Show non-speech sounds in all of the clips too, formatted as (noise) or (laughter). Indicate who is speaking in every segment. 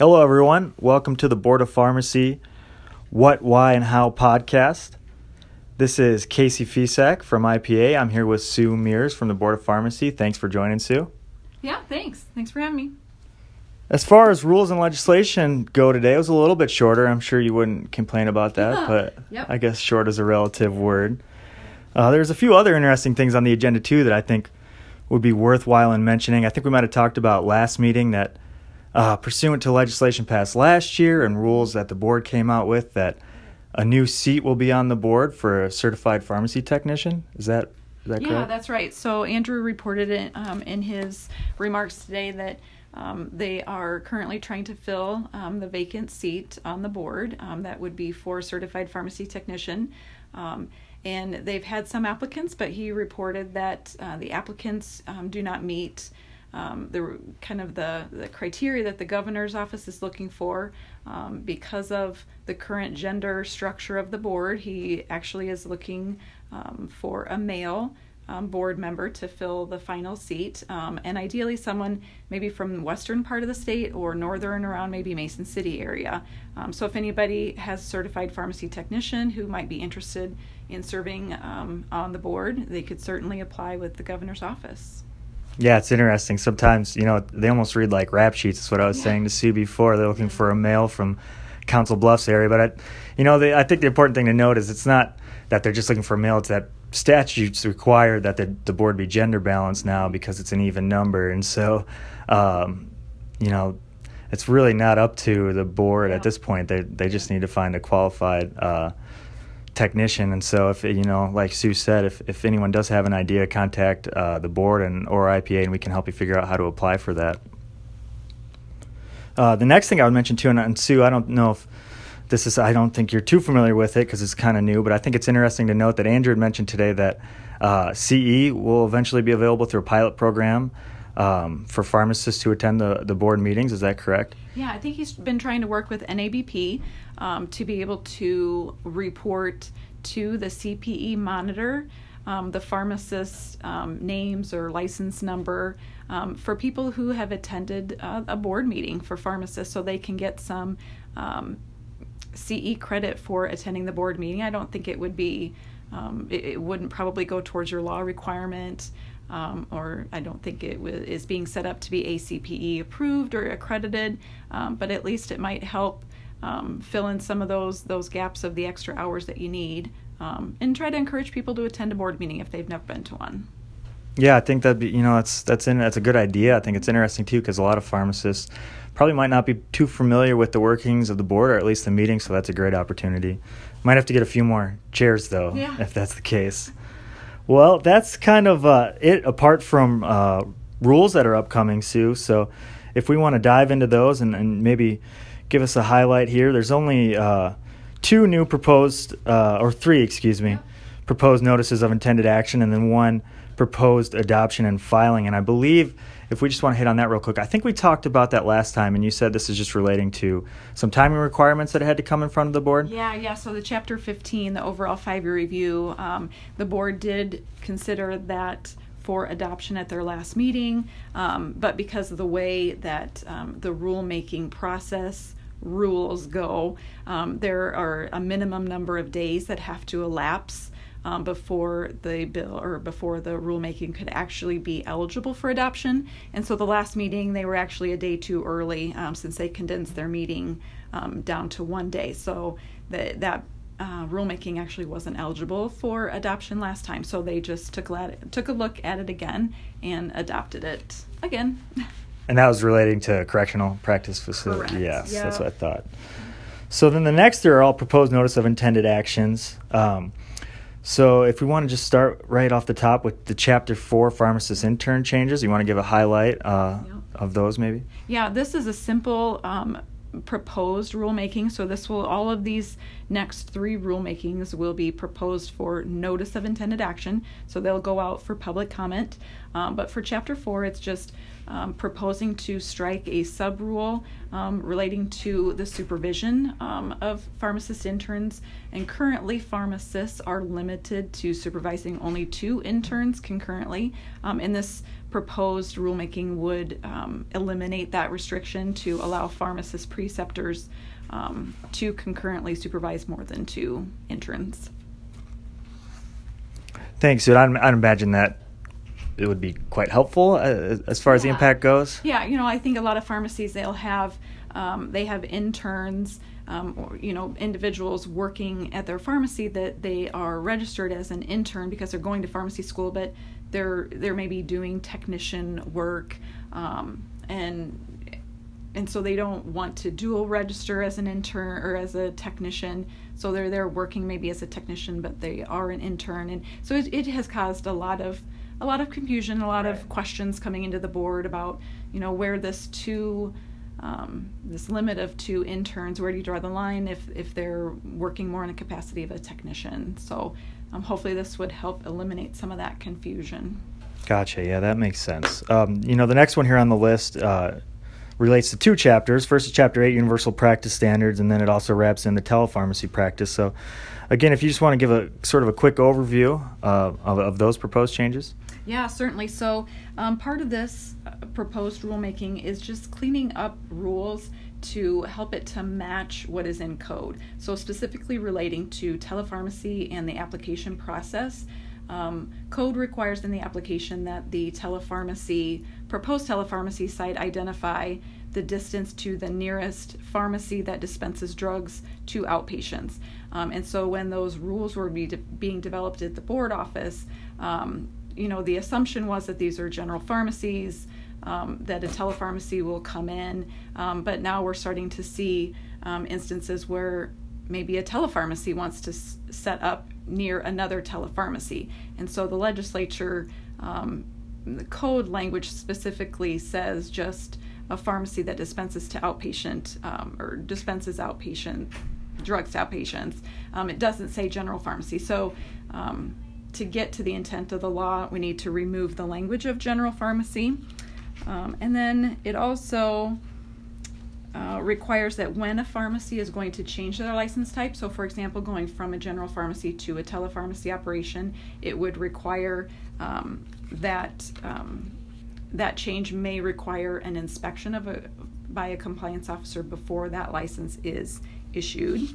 Speaker 1: Hello, everyone. Welcome to the Board of Pharmacy What, Why, and How podcast. This is Casey Ficek from IPA. I'm here with Sue Mears from the Board of Pharmacy. Thanks for joining, Sue.
Speaker 2: Yeah, thanks. Thanks for having me.
Speaker 1: As far as rules and legislation go today, it was a little bit shorter. I'm sure you wouldn't complain about that, but
Speaker 2: Yep.
Speaker 1: I guess short is a relative word. Uh, there's a few other interesting things on the agenda, too, that I think would be worthwhile in mentioning. I think we might have talked about last meeting that uh, pursuant to legislation passed last year and rules that the board came out with, that a new seat will be on the board for a certified pharmacy technician. Is that is that
Speaker 2: yeah,
Speaker 1: correct?
Speaker 2: Yeah, that's right. So Andrew reported it um, in his remarks today that um, they are currently trying to fill um, the vacant seat on the board. Um, that would be for certified pharmacy technician. Um, and they've had some applicants, but he reported that uh, the applicants um, do not meet um, the kind of the, the criteria that the governor's office is looking for um, because of the current gender structure of the board. He actually is looking um, for a male um, board member to fill the final seat, um, and ideally someone maybe from the western part of the state or northern around maybe Mason City area. Um, so if anybody has certified pharmacy technician who might be interested in serving on the board, they could certainly apply with the governor's office.
Speaker 1: Yeah, it's interesting. Sometimes, you know, they almost read like rap sheets. That's what I was
Speaker 2: Yeah.
Speaker 1: saying to Sue before. They're looking for a male from Council Bluffs area. But, I, you know, they, I think the important thing to note is it's not that they're just looking for a male. It's that statutes require that the, the board be gender balanced now because it's an even number. And so, um, you know, it's really not up to the board
Speaker 2: Yeah.
Speaker 1: at this point. They, they just need to find a qualified uh, technician. And so, if you know, like Sue said, if, if anyone does have an idea, contact uh, the board and or IPA, and we can help you figure out how to apply for that. Uh, the next thing I would mention too, and, and Sue, I don't know if this is, I don't think you're too familiar with it because it's kind of new, but I think it's interesting to note that Andrew had mentioned today that uh, CE will eventually be available through a pilot program um, for pharmacists to attend the, the board meetings. Is that correct?
Speaker 2: Yeah, I think he's been trying to work with NABP um, to be able to report to the CPE monitor um, the pharmacist's um, names or license number um, for people who have attended uh, a board meeting for pharmacists so they can get some um, CE credit for attending the board meeting. I don't think it would be, it, it wouldn't probably go towards your law requirement, um, or I don't think it w- is being set up to be ACPE approved or accredited, um, but at least it might help um, fill in some of those those gaps of the extra hours that you need, um, and try to encourage people to attend a board meeting if they've never been to one.
Speaker 1: Yeah, I think that'd be you know that's that's in that's a good idea. I think it's interesting too because a lot of pharmacists probably might not be too familiar with the workings of the board or at least the meeting, so that's a great opportunity. Might have to get a few more chairs though,
Speaker 2: Yeah.
Speaker 1: if that's the case. Well, that's kind of uh, it. Apart from uh, rules that are upcoming, Sue. So, if we want to dive into those and, and maybe give us a highlight here, there's only uh, two new proposed, uh, or three, excuse me,
Speaker 2: Yeah.
Speaker 1: Proposed notices of intended action, and then one proposed adoption and filing. And I believe if we just want to hit on that real quick, I think we talked about that last time, and you said this is just relating to some timing requirements that had to come in front of the board.
Speaker 2: Yeah, yeah. So the chapter 15, the overall five-year review, um, the board did consider that for adoption at their last meeting, um, but because of the way that um, the rulemaking process rules go, um, there are a minimum number of days that have to elapse um, before the bill or before the rulemaking could actually be eligible for adoption. And so the last meeting, they were actually a day too early um, since they condensed their meeting um, down to one day. So the, that uh, rulemaking actually wasn't eligible for adoption last time. So they just took, took a look at it again and adopted it again. (laughs)
Speaker 1: And that was relating to correctional practice facility.
Speaker 2: Correct.
Speaker 1: Yes, that's what I thought. So then the next there are all proposed notice of intended actions. Um, so if we want to just start right off the top with the chapter four pharmacist intern changes, you want to give a highlight uh,
Speaker 2: Yeah.
Speaker 1: of those maybe?
Speaker 2: Yeah, this is a simple um, proposed rulemaking. So this will all of these next three rulemakings will be proposed for notice of intended action. So they'll go out for public comment. Um, but for chapter four, it's just um, proposing to strike a sub rule um, relating to the supervision um, of pharmacist interns. And currently, pharmacists are limited to supervising only two interns concurrently. Um, and this proposed rulemaking would um, eliminate that restriction to allow pharmacist preceptors um, to concurrently supervise more than two interns.
Speaker 1: Thanks, dude. I'd, I'd imagine that it would be quite helpful uh, as far as the impact goes.
Speaker 2: Yeah, you know, I think a lot of pharmacies they'll have um, they have interns um, or you know individuals working at their pharmacy that they are registered as an intern because they're going to pharmacy school, but they're they're maybe doing technician work um, and and so they don't want to dual register as an intern or as a technician. So they're there working maybe as a technician but they are an intern. And so it, it has caused a lot of a lot of confusion a lot of questions coming into the board about you know where this two um, this limit of two interns where do you draw the line if if they're working more in the capacity of a technician so um, hopefully this would help eliminate some of that confusion
Speaker 1: Gotcha. Yeah, that makes sense. Um, you know, the next one here on the list uh, relates to two chapters. First is chapter eight, universal practice standards, and then it also wraps in the telepharmacy practice. So, again, if you just want to give a sort of a quick overview uh, of, of those proposed changes.
Speaker 2: Yeah, certainly. So, um, part of this uh, proposed rulemaking is just cleaning up rules to help it to match what is in code. So, specifically relating to telepharmacy and the application process. Um, code requires in the application that the telepharmacy, proposed telepharmacy site identify the distance to the nearest pharmacy that dispenses drugs to outpatients. Um, and so when those rules were be de- being developed at the board office, um, you know, the assumption was that these are general pharmacies, um, that a telepharmacy will come in, um, but now we're starting to see um, instances where maybe a telepharmacy wants to s- set up near another telepharmacy. And so the legislature, um, the code language specifically says just a pharmacy that dispenses to outpatient um, or dispenses outpatient drugs to outpatients. Um, it doesn't say general pharmacy. So um, to get to the intent of the law, we need to remove the language of general pharmacy. Um, and then it also uh, requires that when a pharmacy is going to change their license type, so for example, going from a general pharmacy to a telepharmacy operation, it would require um, that um, that change may require an inspection of a by a compliance officer before that license is issued.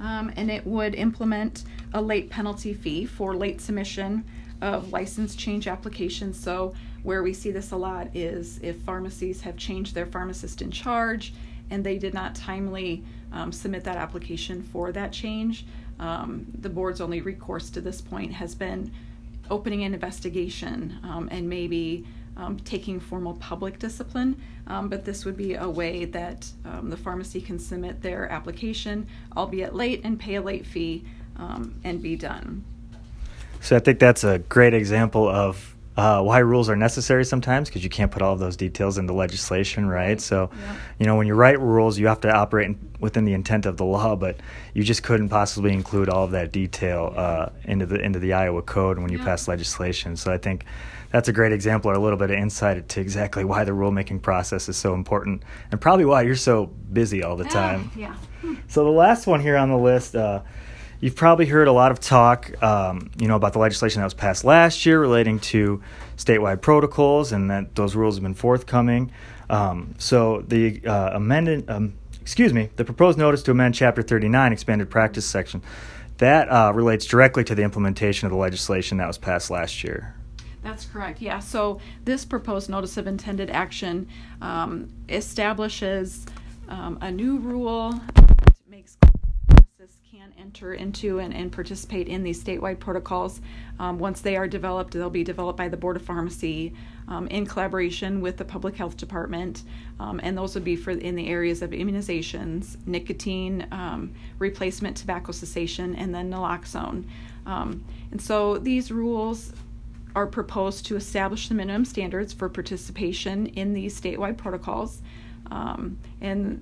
Speaker 2: Um, and it would implement a late penalty fee for late submission of license change applications. So, where we see this a lot is if pharmacies have changed their pharmacist in charge and they did not timely um, submit that application for that change, um, the board's only recourse to this point has been opening an investigation um, and maybe um, taking formal public discipline. Um, but this would be a way that um, the pharmacy can submit their application, albeit late, and pay a late fee um, and be done.
Speaker 1: So I think that's a great example of uh, why rules are necessary sometimes because you can't put all of those details into legislation, right? So,
Speaker 2: Yeah.
Speaker 1: you know, when you write rules, you have to operate in, within the intent of the law, but you just couldn't possibly include all of that detail uh, into the into the Iowa Code when you
Speaker 2: Yeah.
Speaker 1: pass legislation. So I think that's a great example or a little bit of insight to exactly why the rulemaking process is so important and probably why you're so busy all the time.
Speaker 2: Yeah.
Speaker 1: So the last one here on the list, uh, you've probably heard a lot of talk, um, you know, about the legislation that was passed last year relating to statewide protocols, and that those rules have been forthcoming. Um, so the uh, amended, um, excuse me, the proposed notice to amend Chapter 39, expanded practice section, that uh, relates directly to the implementation of the legislation that was passed last year.
Speaker 2: That's correct. Yeah. So this proposed notice of intended action um, establishes um, a new rule can enter into and, and participate in these statewide protocols. Um, once they are developed, they'll be developed by the Board of Pharmacy um, in collaboration with the Public Health Department, um, and those would be for in the areas of immunizations, nicotine um, replacement, tobacco cessation, and then naloxone. Um, and so these rules are proposed to establish the minimum standards for participation in these statewide protocols. Um, and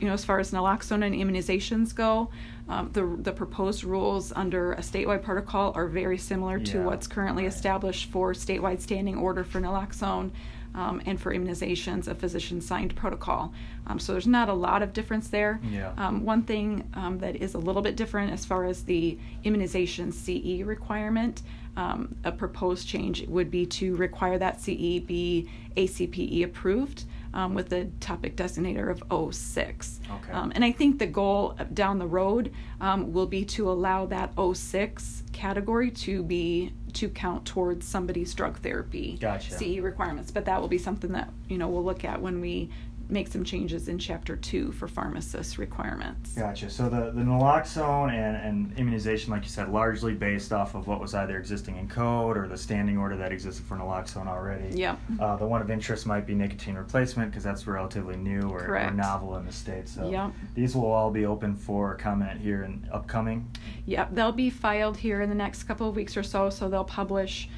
Speaker 2: you know, as far as naloxone and immunizations go, um, the the proposed rules under a statewide protocol are very similar to what's currently
Speaker 1: right.
Speaker 2: established for statewide standing order for naloxone. um, and for immunizations, a physician signed protocol. Um, so there's not a lot of difference there.
Speaker 1: Yeah.
Speaker 2: Um, one thing um, that is a little bit different as far as the immunization CE requirement, um, a proposed change would be to require that CE be ACPE approved um, with the topic designator of 06.
Speaker 1: Okay.
Speaker 2: Um, and I think the goal down the road um, will be to allow that 06 category to be to count towards somebody's drug therapy
Speaker 1: Gotcha.
Speaker 2: CE requirements. But that will be something that you know we'll look at when we make some changes in chapter two for pharmacist requirements.
Speaker 1: Gotcha. So the, the naloxone and, and immunization, like you said, largely based off of what was either existing in code or the standing order that existed for naloxone already.
Speaker 2: Yep.
Speaker 1: Uh, the one of interest might be nicotine replacement because that's relatively new or, or novel in the state. So
Speaker 2: Yep.
Speaker 1: these will all be open for comment here in upcoming.
Speaker 2: Yep, they'll be filed here in the next couple of weeks or so. So they'll publish.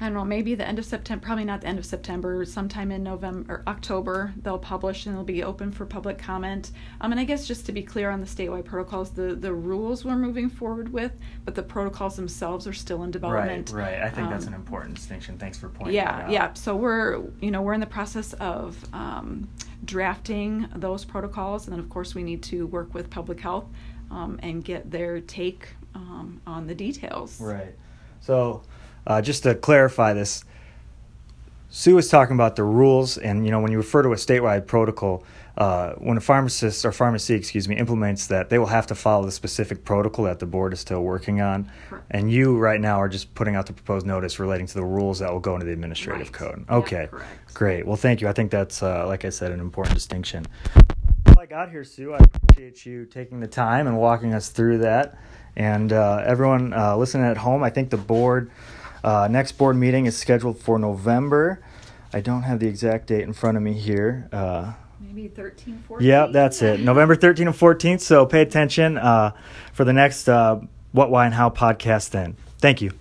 Speaker 2: I don't know, maybe the end of September, probably not the end of September, sometime in November or October, they'll publish and they'll be open for public comment. Um, and I guess just to be clear on the statewide protocols, the, the rules we're moving forward with, but the protocols themselves are still in development.
Speaker 1: Right, right. I think that's
Speaker 2: Um,
Speaker 1: an important distinction. Thanks for pointing
Speaker 2: yeah
Speaker 1: that out.
Speaker 2: yeah so we're you know we're in the process of um, drafting those protocols and then of course we need to work with public health um, and get their take um, on the details
Speaker 1: Right. So, uh, just to clarify this, Sue was talking about the rules, and you know, when you refer to a statewide protocol, uh, when a pharmacist or pharmacy, excuse me, implements that, they will have to follow the specific protocol that the board is still working on.
Speaker 2: Correct.
Speaker 1: And you right now are just putting out the proposed notice relating to the rules that will go into the administrative
Speaker 2: Right.
Speaker 1: code. Okay.
Speaker 2: correct.
Speaker 1: Great. Well, thank you. I think that's, uh, like I said, an important distinction. All I got here, Sue. I appreciate you taking the time and walking us through that. And uh, everyone uh, listening at home, I think the board uh, next board meeting is scheduled for November. I don't have the exact date in front of me here. Uh,
Speaker 2: maybe 13 14
Speaker 1: yeah, that's it. November 13th and 14th. So pay attention uh, for the next uh, What, Why, and How podcast then. Thank you.